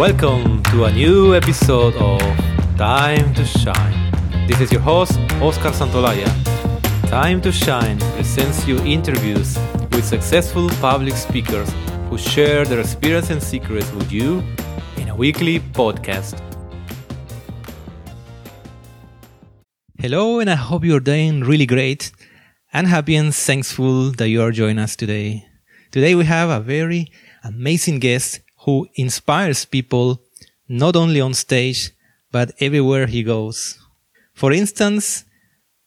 Welcome to a new episode of Time to Shine. This is your host, Oscar Santolaya. Time to Shine presents you interviews with successful public speakers who share their experience and secrets with you in a weekly podcast. Hello, and I hope you're doing really great. I'm happy and thankful that you are joining us today. Today we have a very amazing guest who inspires people not only on stage, but everywhere he goes. For instance,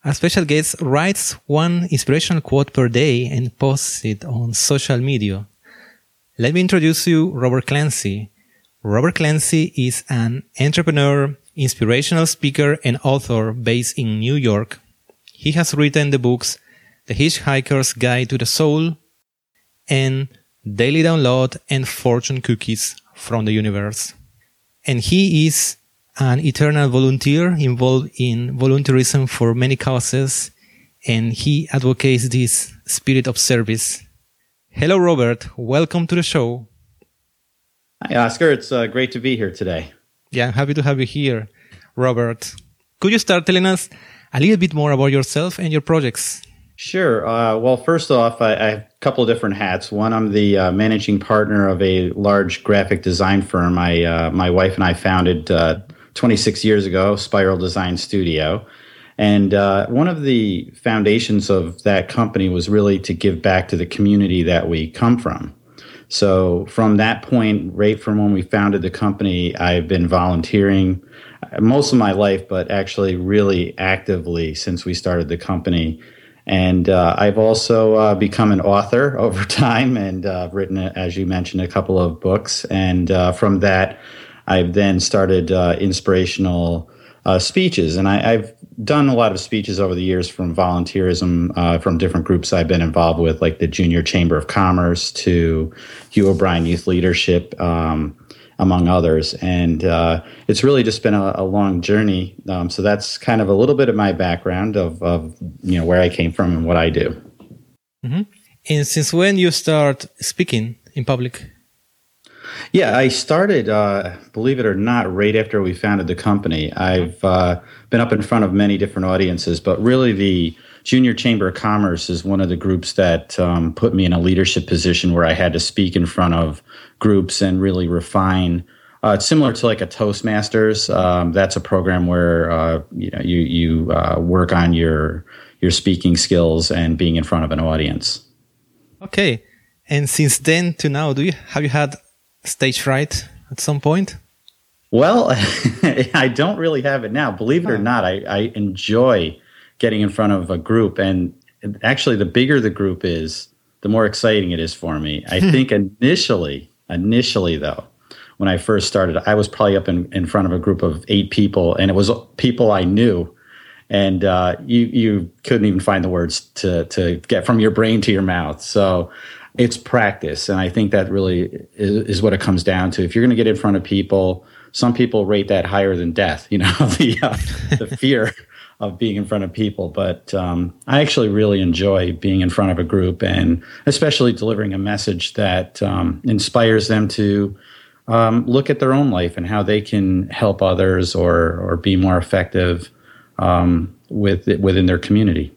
a special guest writes one inspirational quote per day and posts it on social media. Let me introduce you Robert Clancy. Robert Clancy is an entrepreneur, inspirational speaker, and author based in New York. He has written the books The Hitchhiker's Guide to the Soul and Daily Download and Fortune Cookies from the Universe. And he is an eternal volunteer involved in volunteerism for many causes, and he advocates this spirit of service. Hello, Robert. Welcome to the show. Hi, Oscar. It's uh, great to be here today. Yeah, I'm happy to have you here, Robert. Could you start telling us a little bit more about yourself and your projects? Sure. Uh, well, first off, I, I, couple of different hats. One, I'm the uh, managing partner of a large graphic design firm. I, uh, my wife and I founded uh, 26 years ago, Spiral Design Studio. And uh, one of the foundations of that company was really to give back to the community that we come from. So, from that point, right from when we founded the company, I've been volunteering uh, most of my life, but actually really actively since we started the company and uh, I've also uh, become an author over time and uh, written, as you mentioned, a couple of books. And uh, from that, I've then started uh, inspirational uh, speeches. And I, have done a lot of speeches over the years from volunteerism from different groups I've been involved with, like the Junior Chamber of Commerce to Hugh O'Brian Youth Leadership. Um, among others. And uh, it's really just been a, a long journey. Um, so that's kind of a little bit of my background of, of you know where I came from and what I do. Mm-hmm. And since when you start speaking in public? Yeah, I started, uh, believe it or not, right after we founded the company. I've uh, been up in front of many different audiences, but really the Junior Chamber of Commerce is one of the groups that um, put me in a leadership position where I had to speak in front of groups and really refine. Uh, it's similar to like a Toastmasters. Um, that's a program where uh, you know you you uh, work on your your speaking skills and being in front of an audience. Okay, and since then to now, do you have you had stage fright at some point? Well, I don't really have it now. Believe it or not, I, I enjoy getting in front of a group. And actually, the bigger the group is, the more exciting it is for me. I think initially, initially though, when I first started, I was probably up in, in front of a group of eight people, and it was people I knew. And uh, you you couldn't even find the words to to get from your brain to your mouth. So it's practice, and I think that really is, is what it comes down to. If you're going to get in front of people, some people rate that higher than death. You know, the uh, the fear of being in front of people. But um, I actually really enjoy being in front of a group and especially delivering a message that um, inspires them to um, look at their own life and how they can help others or or be more effective um, with within their community.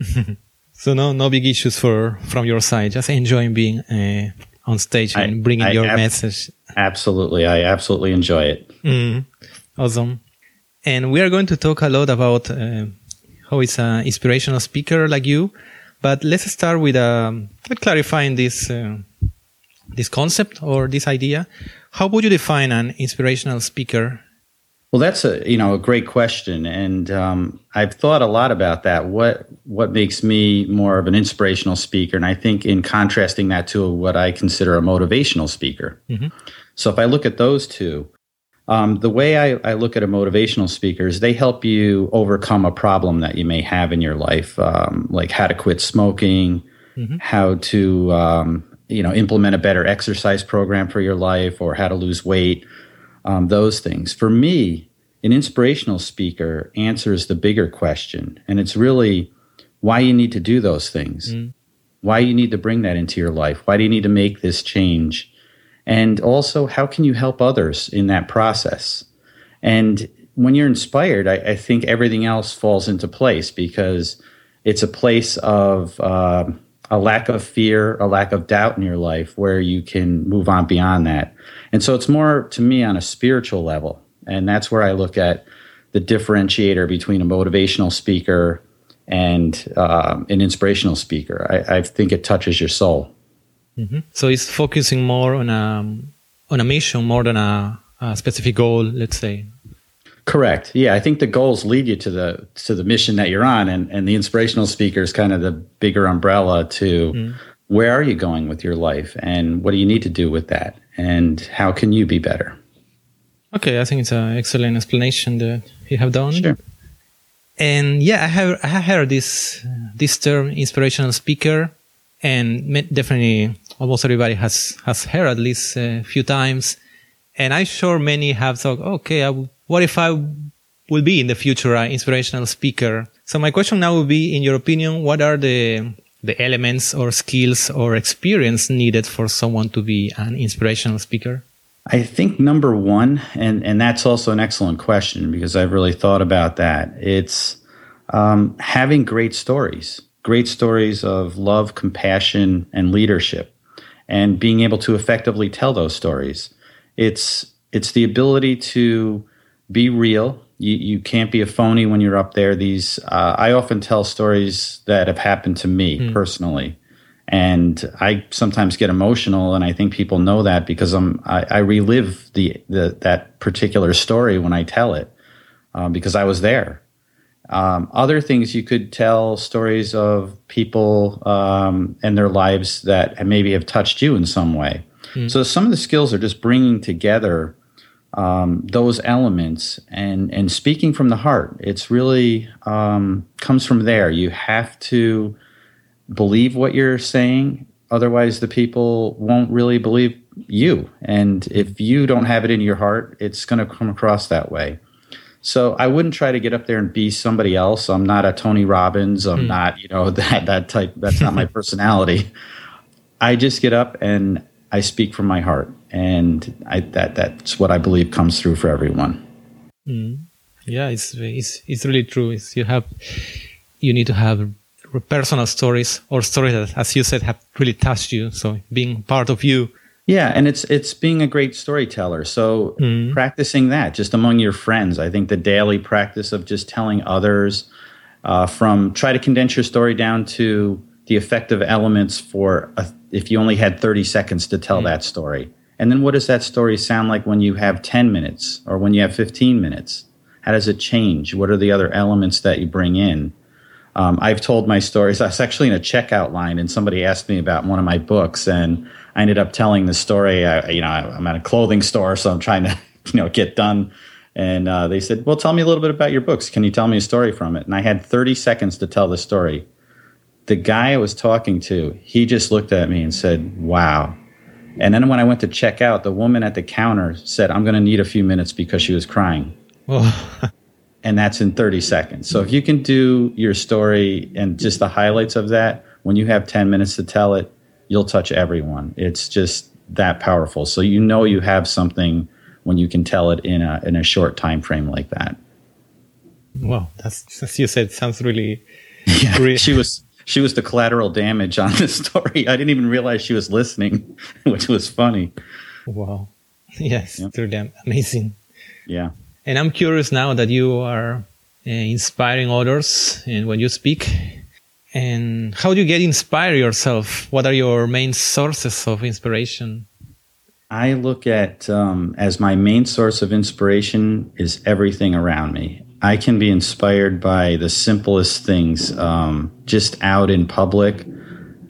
so no no big issues for from your side. Just enjoying being uh, on stage and bringing I your ab- message. Absolutely, I absolutely enjoy it. Mm, awesome. And we are going to talk a lot about uh, how is an inspirational speaker like you. But let's start with um, clarifying this uh, this concept or this idea. How would you define an inspirational speaker? Well, that's a you know a great question, and um, I've thought a lot about that. What what makes me more of an inspirational speaker? And I think in contrasting that to what I consider a motivational speaker. Mm-hmm. So if I look at those two, um, the way I, I, look at a motivational speaker is they help you overcome a problem that you may have in your life, um, like how to quit smoking, mm-hmm. how to um, you know implement a better exercise program for your life, or how to lose weight. Um, those things. For me, an inspirational speaker answers the bigger question, and it's really why you need to do those things, mm. why you need to bring that into your life, why do you need to make this change And also, how can you help others in that process? And when you're inspired, I, I think everything else falls into place because it's a place of uh, a lack of fear, a lack of doubt in your life where you can move on beyond that. And so it's more to me on a spiritual level. And that's where I look at the differentiator between a motivational speaker and uh, an inspirational speaker. I, I, think it touches your soul. Mm-hmm. So it's focusing more on a on a mission more than a, a, specific goal, let's say. Correct. Yeah, I think the goals lead you to the to the mission that you're on, and and the inspirational speaker is kind of the bigger umbrella to mm. where are you going with your life, and what do you need to do with that, and how can you be better. Okay, I think it's an excellent explanation that you have done. Sure. And yeah, I have I have heard this this term inspirational speaker, and definitely almost everybody has has heard at least a few times. And I'm sure many have thought, okay, what if I will be in the future an inspirational speaker? So my question now would be, in your opinion, what are the the elements or skills or experience needed for someone to be an inspirational speaker? I think number one, and, and that's also an excellent question because I've really thought about that. It's um, having great stories, great stories of love, compassion, and leadership, and being able to effectively tell those stories. It's it's the ability to be real. You, you can't be a phony when you're up there. These uh, I often tell stories that have happened to me mm. personally and I sometimes get emotional, and I think people know that because I'm I, I relive the, the that particular story when I tell it um, because I was there. Um, other things you could tell stories of people um, and their lives that maybe have touched you in some way. Mm. So some of the skills are just bringing together um, those elements and and speaking from the heart. It's really um, comes from there. You have to believe what you're saying. Otherwise, the people won't really believe you. And if you don't have it in your heart, it's going to come across that way. So I wouldn't try to get up there and be somebody else. I'm not a Tony Robbins. I'm mm. not, you know, that that type. That's not my personality. I just get up and I speak from my heart, and I, that that's what I believe comes through for everyone. Mm. Yeah, it's it's it's really true. It's you have you need to have personal stories or stories that, as you said, have really touched you. So being part of you. Yeah, and it's it's being a great storyteller. So mm. practicing that just among your friends. I think the daily practice of just telling others uh, from try to condense your story down to the effective elements for a, if you only had 30 seconds to tell mm. that story. And then what does that story sound like when you have 10 minutes or when you have 15 minutes? How does it change? What are the other elements that you bring in? Um, I've told my stories. I was actually in a checkout line, and somebody asked me about one of my books, and I ended up telling the story. I, you know, I'm at a clothing store, so I'm trying to, you know, get done. And uh, they said, "Well, tell me a little bit about your books. Can you tell me a story from it?" And I had 30 seconds to tell the story. The guy I was talking to, he just looked at me and said, "Wow." And then when I went to check out, the woman at the counter said, "I'm going to need a few minutes because she was crying." And that's in 30 seconds. So if you can do your story and just the highlights of that, when you have 10 minutes to tell it, you'll touch everyone. It's just that powerful. So you know you have something when you can tell it in a in a short time frame like that. Well, that's as you said, sounds really. Yeah, really- she was she was the collateral damage on this story. I didn't even realize she was listening, which was funny. Wow. Yes, yep. truly amazing. Yeah. And I'm curious now that you are uh, inspiring others and when you speak, and how do you get inspired yourself? What are your main sources of inspiration? I look at um, as my main source of inspiration is everything around me. I can be inspired by the simplest things, um, just out in public.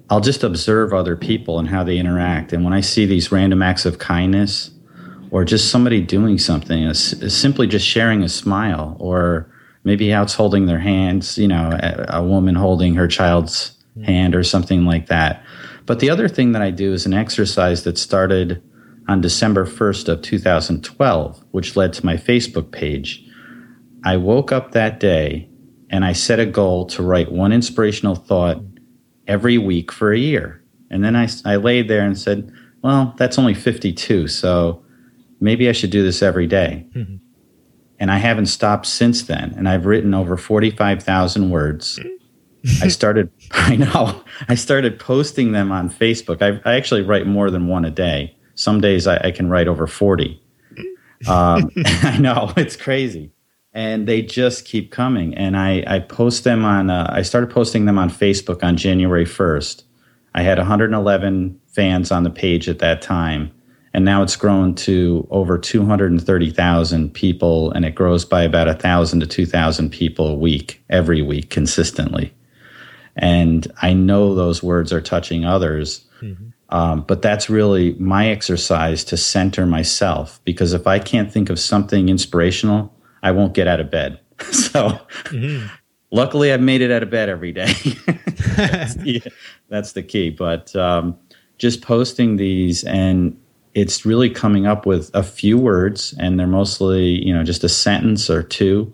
I'll just observe other people and how they interact. And when I see these random acts of kindness, or just somebody doing something, is simply just sharing a smile, or maybe out's holding their hands, you know, a, a woman holding her child's mm-hmm. hand or something like that. But the other thing that I do is an exercise that started on December 1st of 2012, which led to my Facebook page. I woke up that day and I set a goal to write one inspirational thought every week for a year. And then I, I laid there and said, well, that's only 52. So maybe I should do this every day. Mm-hmm. And I haven't stopped since then. And I've written over 45,000 words. I started, I know, I started posting them on Facebook. I, I, actually write more than one a day. Some days I, I can write over 40. Um, I know, it's crazy. And they just keep coming. And I, I post them on, uh, I started posting them on Facebook on January 1st. I had 111 fans on the page at that time. And now it's grown to over 230,000 people, and it grows by about 1,000 to 2,000 people a week, every week, consistently. And I know those words are touching others. Mm-hmm. Um, but that's really my exercise to center myself because if I can't think of something inspirational, I won't get out of bed. so mm-hmm. luckily, I've made it out of bed every day. that's, the, that's, the, key. But um, just posting these and it's really coming up with a few words and they're mostly, you know, just a sentence or two,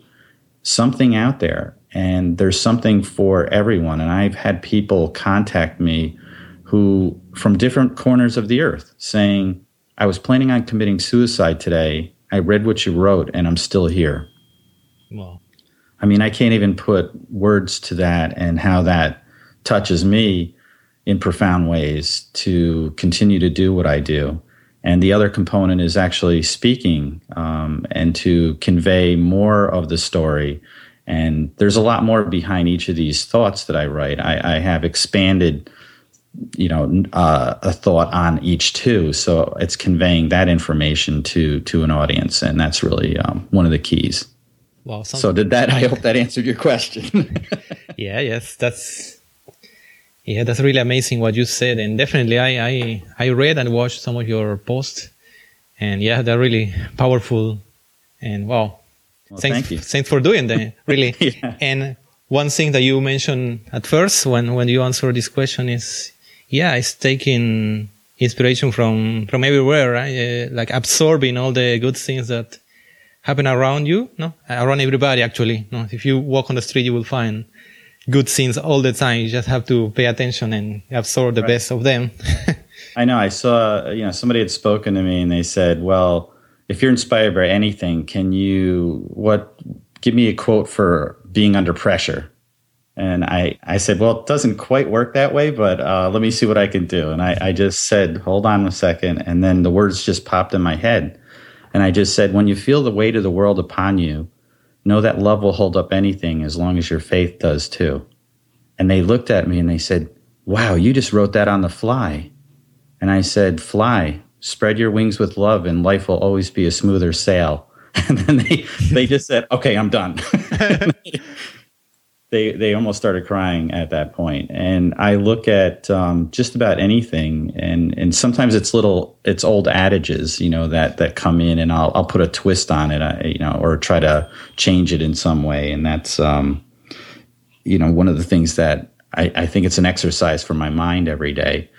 something out there and there's something for everyone. And I've had people contact me who, from different corners of the earth, saying, I was planning on committing suicide today. I read what you wrote and I'm still here. Well, I mean, I can't even put words to that and how that touches me in profound ways to continue to do what I do. And the other component is actually speaking um, and to convey more of the story and there's a lot more behind each of these thoughts that I write. I, I have expanded, you know, uh, a thought on each too. So it's conveying that information to to an audience, and that's really um, one of the keys. Well, so did that? I hope that answered your question. yeah. Yes. That's. Yeah, that's really amazing what you said, and definitely I I I read and watched some of your posts, and yeah, they're really powerful, and wow, well, thanks, thank you. Thanks for doing that, really. yeah. And one thing that you mentioned at first when, when you answer this question is, yeah, it's taking inspiration from, from everywhere, right? Uh, like absorbing all the good things that happen around you, no? Around everybody, actually. No? If you walk on the street, you will find good things all the time. You just have to pay attention and absorb the right. best of them. I know. I saw, you know, somebody had spoken to me and they said, well, if you're inspired by anything, can you what give me a quote for being under pressure? And I, I said, well, it doesn't quite work that way, but uh, let me see what I can do. And I, I just said, hold on a second. And then the words just popped in my head. And I just said, when you feel the weight of the world upon you, know that love will hold up anything as long as your faith does too. And they looked at me and they said, wow, you just wrote that on the fly. And I said, fly, spread your wings with love and life will always be a smoother sail. And then they, they just said, okay, I'm done. they, they almost started crying at that point. And I look at um, just about anything and, and sometimes it's little, it's old adages, you know, that, that come in and I'll, I'll put a twist on it, uh, you know, or try to change it in some way. And that's, um, you know, one of the things that I, I think it's an exercise for my mind every day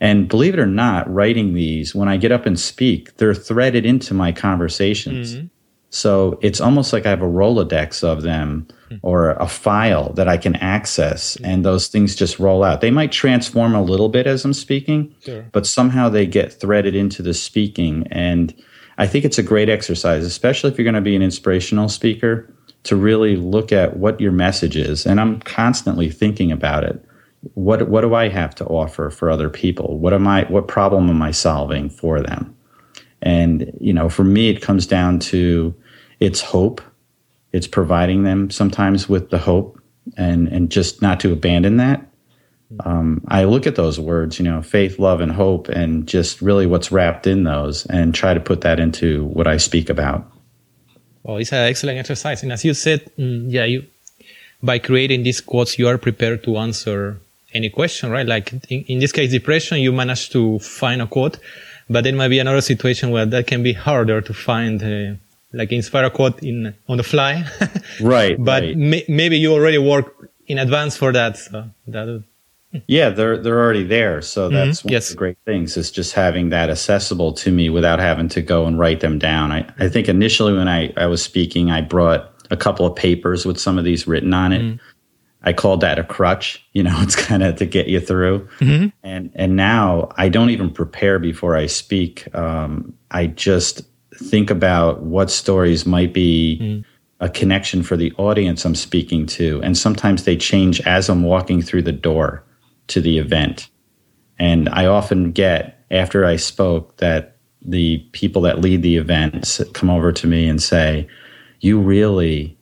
and believe it or not, writing these, when I get up and speak, they're threaded into my conversations. Mm-hmm. So it's almost like I have a Rolodex of them hmm. or a file that I can access, hmm. and those things just roll out. They might transform a little bit as I'm speaking, sure. but somehow they get threaded into the speaking. And I think it's a great exercise, especially if you're going to be an inspirational speaker, to really look at what your message is. And I'm constantly thinking about it what what do I have to offer for other people? What am I what problem am I solving for them? And you know, for me it comes down to it's hope. It's providing them sometimes with the hope and and just not to abandon that. Um, I look at those words, you know, faith, love, and hope, and just really what's wrapped in those, and try to put that into what I speak about. Well, it's an excellent exercise, and as you said, mm, yeah, you by creating these quotes, you are prepared to answer any question, right? Like in, in this case, depression, you manage to find a quote, but there might be another situation where that can be harder to find, uh, like inspire a quote in on the fly. right. But right. May, maybe you already work in advance for that. So that would, yeah, they're they're already there. So mm-hmm. that's mm-hmm. one yes. of the great things is just having that accessible to me without having to go and write them down. I, I think initially when I, I was speaking, I brought a couple of papers with some of these written on it. Mm-hmm I called that a crutch. You know, it's kind of to get you through. Mm-hmm. And and now I don't even prepare before I speak. Um, I just think about what stories might be mm. a connection for the audience I'm speaking to, and sometimes they change as I'm walking through the door to the event. And I often get after I spoke that the people that lead the events come over to me and say, "You really."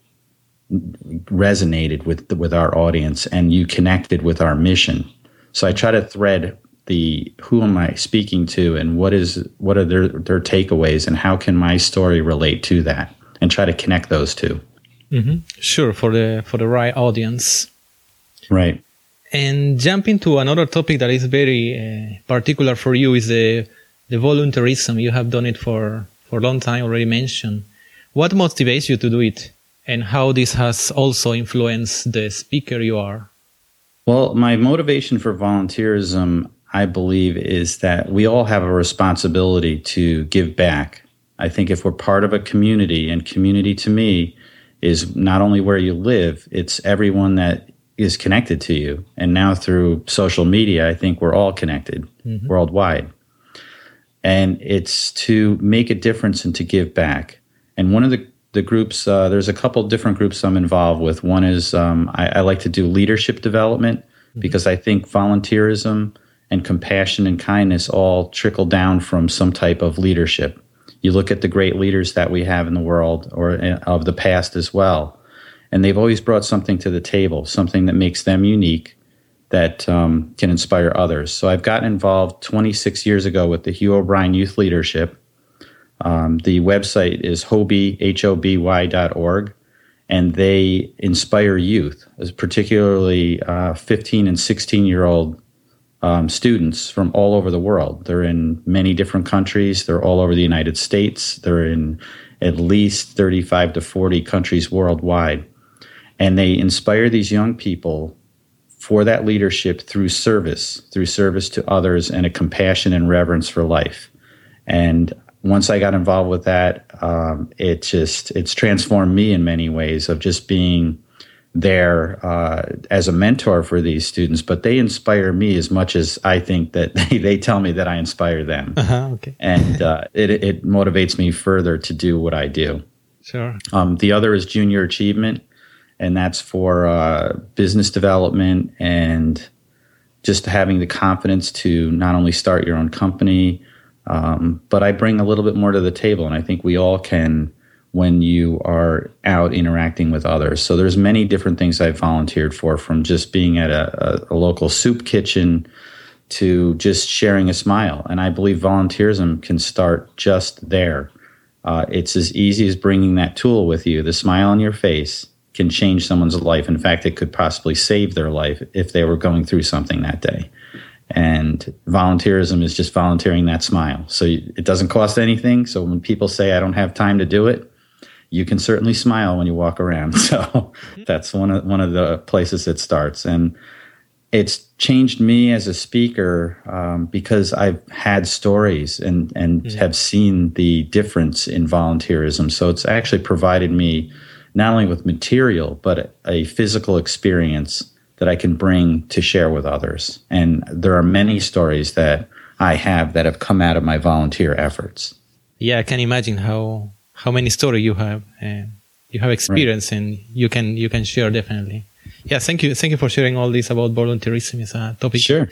Resonated with with our audience and you connected with our mission. So I try to thread the who am I speaking to and what is what are their their takeaways and how can my story relate to that and try to connect those 2 mm-hmm. Sure, for the for the right audience. Right. And jumping to another topic that is very uh, particular for you is the the volunteerism. You have done it for for a long time. Already mentioned. What motivates you to do it? And how this has also influenced the speaker you are? Well, my motivation for volunteerism, I believe, is that we all have a responsibility to give back. I think if we're part of a community, and community to me is not only where you live, it's everyone that is connected to you. And now through social media, I think we're all connected mm-hmm. worldwide. And it's to make a difference and to give back. And one of the the groups, uh, there's a couple different groups I'm involved with. One is um, I, I, like to do leadership development mm-hmm. because I think volunteerism and compassion and kindness all trickle down from some type of leadership. You look at the great leaders that we have in the world or uh, of the past as well, and they've always brought something to the table, something that makes them unique that um, can inspire others. So I've gotten involved 26 years ago with the Hugh O'Brian Youth Leadership um, the website is hoby, H-O-B-Y dot org, and they inspire youth, particularly uh, 15 and 16 year old um, students from all over the world. They're in many different countries. They're all over the United States. They're in at least 35 to 40 countries worldwide. And they inspire these young people for that leadership through service, through service to others and a compassion and reverence for life. And once I got involved with that, um, it just it's transformed me in many ways of just being there uh, as a mentor for these students. But they inspire me as much as I think that they, they tell me that I inspire them. Uh-huh, okay. and uh, it it motivates me further to do what I do. Sure. Um, the other is junior achievement, and that's for uh, business development and just having the confidence to not only start your own company um, but I bring a little bit more to the table, and I think we all can when you are out interacting with others. So there's many different things I've volunteered for, from just being at a, a, a local soup kitchen to just sharing a smile. And I believe volunteerism can start just there. Uh, it's as easy as bringing that tool with you. The smile on your face can change someone's life. In fact, it could possibly save their life if they were going through something that day. And volunteerism is just volunteering that smile. So it doesn't cost anything. So when people say, I don't have time to do it, you can certainly smile when you walk around. So that's one of, one of the places it starts. And it's changed me as a speaker um, because I've had stories and, and mm-hmm. have seen the difference in volunteerism. So it's actually provided me not only with material, but a physical experience that I can bring to share with others. And there are many stories that I have that have come out of my volunteer efforts. Yeah, I can imagine how how many stories you have and you have experience right. and you can you can share definitely. Yeah, thank you thank you for sharing all this about volunteerism. It's a topic. Sure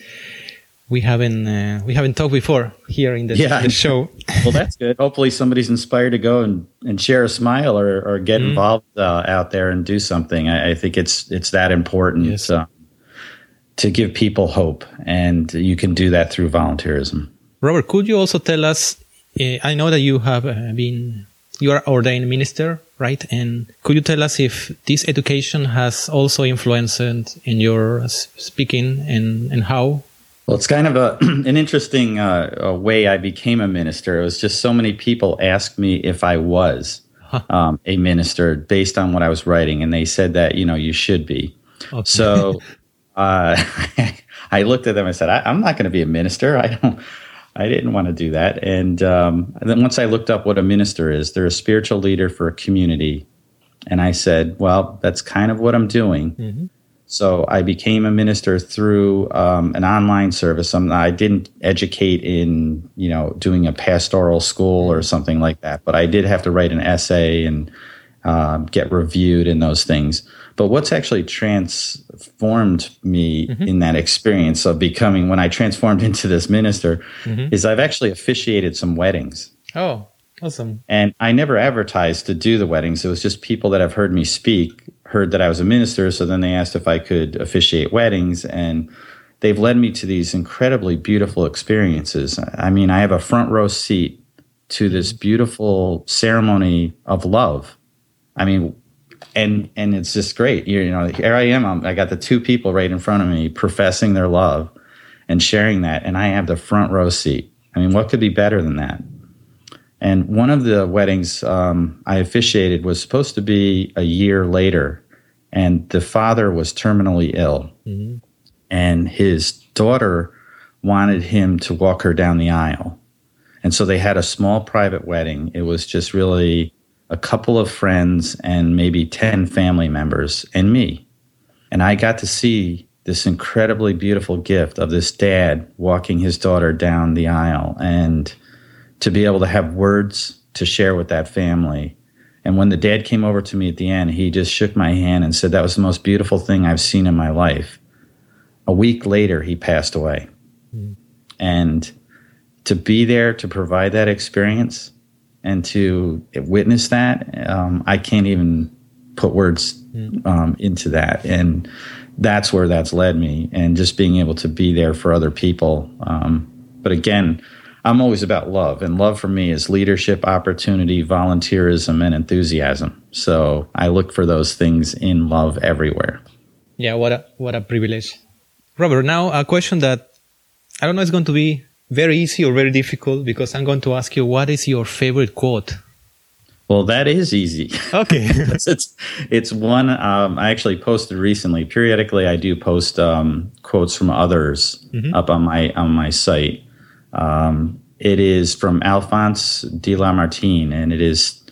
we haven't uh, we haven't talked before here in the, yeah. the show. well, that's good. Hopefully, somebody's inspired to go and, and share a smile or, or get mm-hmm. involved uh, out there and do something. I, I, think it's it's that important yes. uh, to give people hope, and you can do that through volunteerism. Robert, could you also tell us? Uh, I know that you have uh, been you are ordained minister, right? And could you tell us if this education has also influenced in your speaking and and how? Well, it's kind of a an interesting uh, way I became a minister. It was just so many people asked me if I was um, a minister based on what I was writing, and they said that you know you should be. Okay. So uh, I looked at them and said, I, am not going to be a minister. I don't." I didn't want to do that. And, um, and then once I looked up what a minister is, they're a spiritual leader for a community. And I said, well, that's kind of what I'm doing. Mm-hmm. So I became a minister through um, an online service. I'm, I didn't educate in, you know, doing a pastoral school or something like that, but I did have to write an essay and um, get reviewed in those things. But what's actually transformed me mm-hmm. in that experience of becoming, when I transformed into this minister, mm-hmm. is I've actually officiated some weddings. Oh, awesome. And I never advertised to do the weddings. It was just people that have heard me speak heard that I was a minister. So then they asked if I could officiate weddings. And they've led me to these incredibly beautiful experiences. I mean, I have a front row seat to this beautiful ceremony of love. I mean, and and it's just great. You know, here I am. I'm, I got the two people right in front of me professing their love and sharing that, and I have the front row seat. I mean, what could be better than that? And one of the weddings um, I officiated was supposed to be a year later, and the father was terminally ill, mm-hmm. and his daughter wanted him to walk her down the aisle. And so they had a small private wedding. It was just really a couple of friends and maybe 10 family members and me. And I got to see this incredibly beautiful gift of this dad walking his daughter down the aisle and to be able to have words to share with that family. And when the dad came over to me at the end, he just shook my hand and said, That was the most beautiful thing I've seen in my life. A week later, he passed away. Mm. And to be there to provide that experience and to witness that, um, I can't even put words mm. um, into that. And that's where that's led me, and just being able to be there for other people. Um, but again, I'm always about love, and love for me is leadership, opportunity, volunteerism, and enthusiasm. So I look for those things in love everywhere. Yeah, what a what a privilege, Robert. Now a question that I don't know is going to be very easy or very difficult because I'm going to ask you what is your favorite quote. Well, that is easy. Okay, it's it's one um, I actually posted recently. Periodically, I do post um, quotes from others mm-hmm. up on my on my site. Um, it is from Alphonse de Lamartine, and it is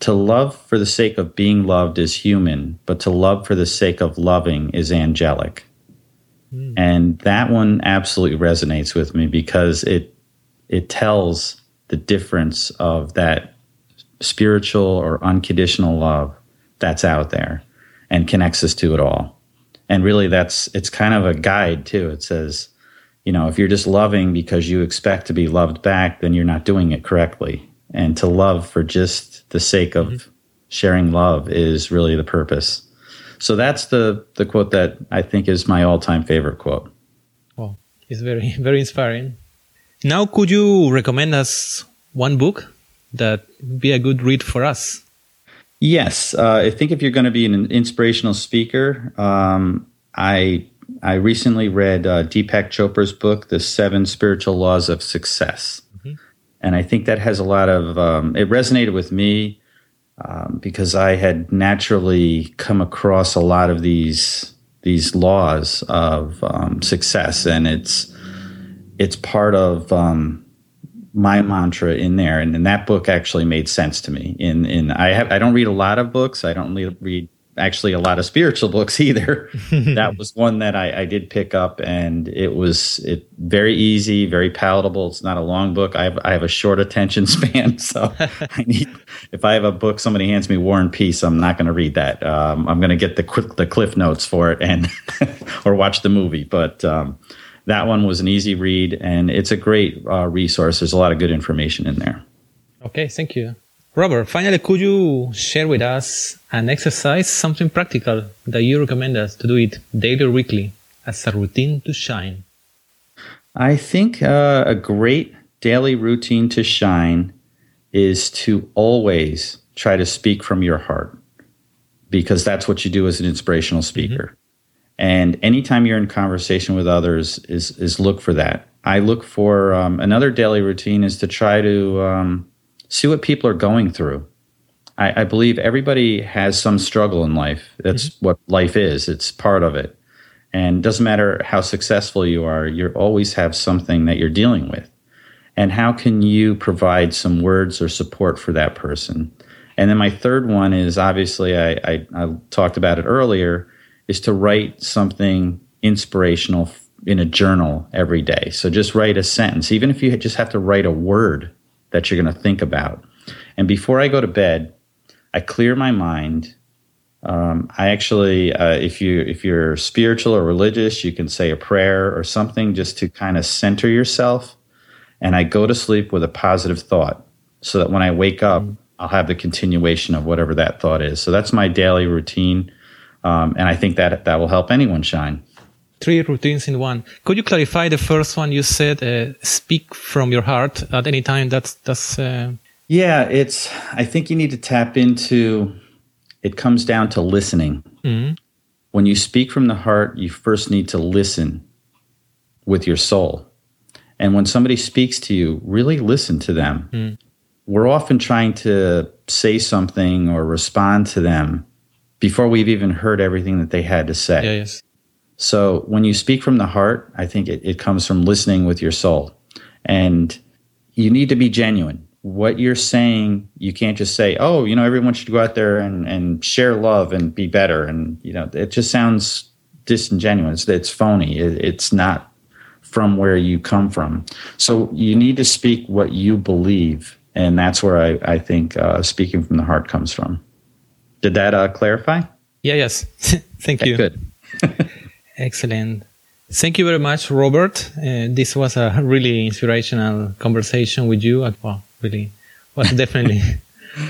to love for the sake of being loved is human, but to love for the sake of loving is angelic. Mm. And that one absolutely resonates with me because it it tells the difference of that spiritual or unconditional love that's out there and connects us to it all. And really that's it's kind of a guide too. It says you know, if you're just loving because you expect to be loved back, then you're not doing it correctly. And to love for just the sake of mm-hmm. sharing love is really the purpose. So that's the the quote that I think is my all time favorite quote. Well, it's very very inspiring. Now, could you recommend us one book that would be a good read for us? Yes, uh, I think if you're going to be an inspirational speaker, um, I I recently read uh, Deepak Chopra's book, The Seven Spiritual Laws of Success. Mm-hmm. And I think that has a lot of, um, it resonated with me um, because I had naturally come across a lot of these these laws of um, success, and it's it's part of um, my mantra in there. And, and, that book actually made sense to me. In in I have I don't read a lot of books. I don't read actually a lot of spiritual books either. that was one that I, I, did pick up, and it was it very easy, very palatable. It's not a long book. I have I have a short attention span, so I need if I have a book somebody hands me War and Peace, I'm not going to read that. Um, I'm going to get the quick the cliff notes for it and or watch the movie. But um, that one was an easy read, and it's a great uh, resource. There's a lot of good information in there. Okay, thank you. Robert, finally, could you share with us an exercise, something practical that you recommend us to do it daily or weekly as a routine to shine? I think uh, a great daily routine to shine is to always try to speak from your heart because that's what you do as an inspirational speaker. Mm-hmm. And anytime you're in conversation with others, is is look for that. I look for um, another daily routine is to try to um, see what people are going through. I, I believe everybody has some struggle in life. That's mm-hmm. what life is. It's part of it. And doesn't matter how successful you are, you always have something that you're dealing with. And how can you provide some words or support for that person? And then my third one is obviously I, I, I talked about it earlier is to write something inspirational in a journal every day. So just write a sentence, even if you just have to write a word that you're going to think about. And before I go to bed, I clear my mind. Um, I actually, uh, if you if you're spiritual or religious, you can say a prayer or something just to kind of center yourself. And I go to sleep with a positive thought, so that when I wake up, I'll have the continuation of whatever that thought is. So that's my daily routine, um, and I think that that will help anyone shine three routines in one. Could you clarify the first one? You said uh, speak from your heart at any time. That's that's. Uh... Yeah, it's. I think you need to tap into. It comes down to listening. Mm-hmm. When you speak from the heart, you first need to listen with your soul. And when somebody speaks to you, really listen to them. Mm. We're often trying to say something or respond to them before we've even heard everything that they had to say. Yeah, yes. So when you speak from the heart, I think it, it comes from listening with your soul. And you need to be genuine. What you're saying, you can't just say, oh, you know, everyone should go out there and, and share love and be better. And, you know, it just sounds disingenuous. It's, it's phony. It, it's not from where you come from. So you need to speak what you believe. And that's where I, I think uh, speaking from the heart comes from. Did that uh, clarify? Yeah, yes. Thank okay, you. Good. Excellent. Thank you very much, Robert. Uh, this was a really inspirational conversation with you. Well, really was definitely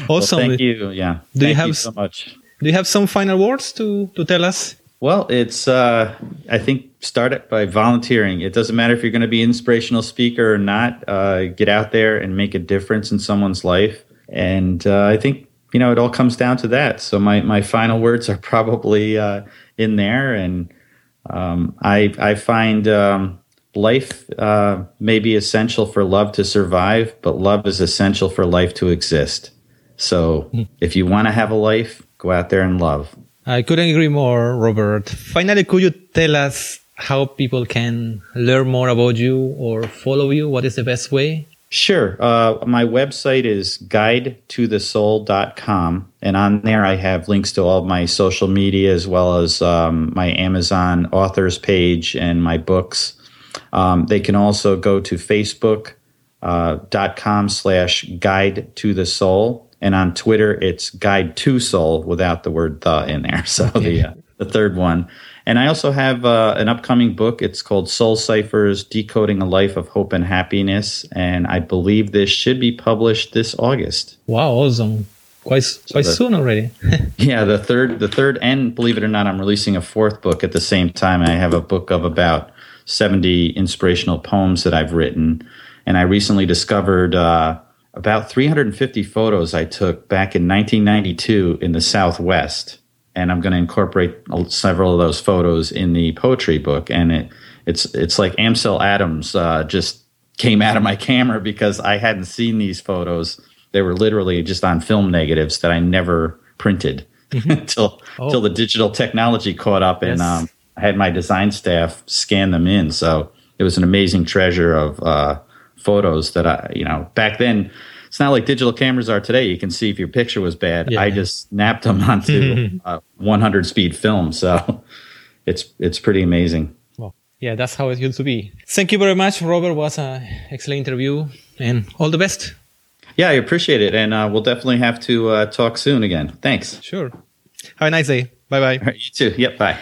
awesome. Well, thank you. Yeah. Do thank you have you so much? Do you have some final words to to tell us? Well, it's uh, I think start it by volunteering. It doesn't matter if you're going to be an inspirational speaker or not. Uh, get out there and make a difference in someone's life. And uh, I think you know it all comes down to that. So my my final words are probably uh, in there and um, I I find um, life uh, may be essential for love to survive, but love is essential for life to exist. So mm. if you want to have a life, go out there and love. I couldn't agree more, Robert. Finally, could you tell us how people can learn more about you or follow you? What is the best way? Sure. Uh, my website is guidetothesoul.com. And on there, I have links to all my social media as well as um, my Amazon authors page and my books. Um, they can also go to facebook.com uh, slash guide to the soul. And on Twitter, it's guide to soul without the word the in there. So the, uh, the third one. And I also have uh, an upcoming book. It's called Soul Ciphers Decoding a Life of Hope and Happiness. And I believe this should be published this August. Wow, awesome. Quite, quite so the, soon already. yeah, the third, the third, and believe it or not, I'm releasing a fourth book at the same time. I have a book of about 70 inspirational poems that I've written. And I recently discovered uh, about 350 photos I took back in 1992 in the Southwest and I'm going to incorporate several of those photos in the poetry book. And it it's it's like Ansel Adams uh, just came out of my camera because I hadn't seen these photos. They were literally just on film negatives that I never printed mm-hmm. until oh. until the digital technology caught up, and yes. um, I had my design staff scan them in. So it was an amazing treasure of uh, photos that I you know back then it's not like digital cameras are today. You can see if your picture was bad. Yeah. I just snapped them onto uh, 100 speed film, so it's it's pretty amazing. Well, yeah, that's how it used to be. Thank you very much, Robert. Was an excellent interview, and all the best. Yeah, I appreciate it, and uh, we'll definitely have to uh, talk soon again. Thanks. Sure. Have a nice day. Bye bye. Right, you too. Yep. Bye.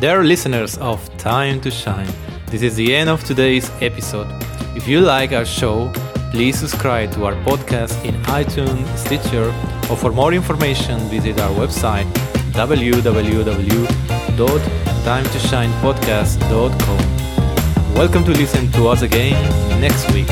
Dear listeners of Time to Shine. This is the end of today's episode. If you like our show, please subscribe to our podcast in iTunes, Stitcher, or for more information, visit our website www.timetoshinepodcast.com. Welcome to listen to us again next week.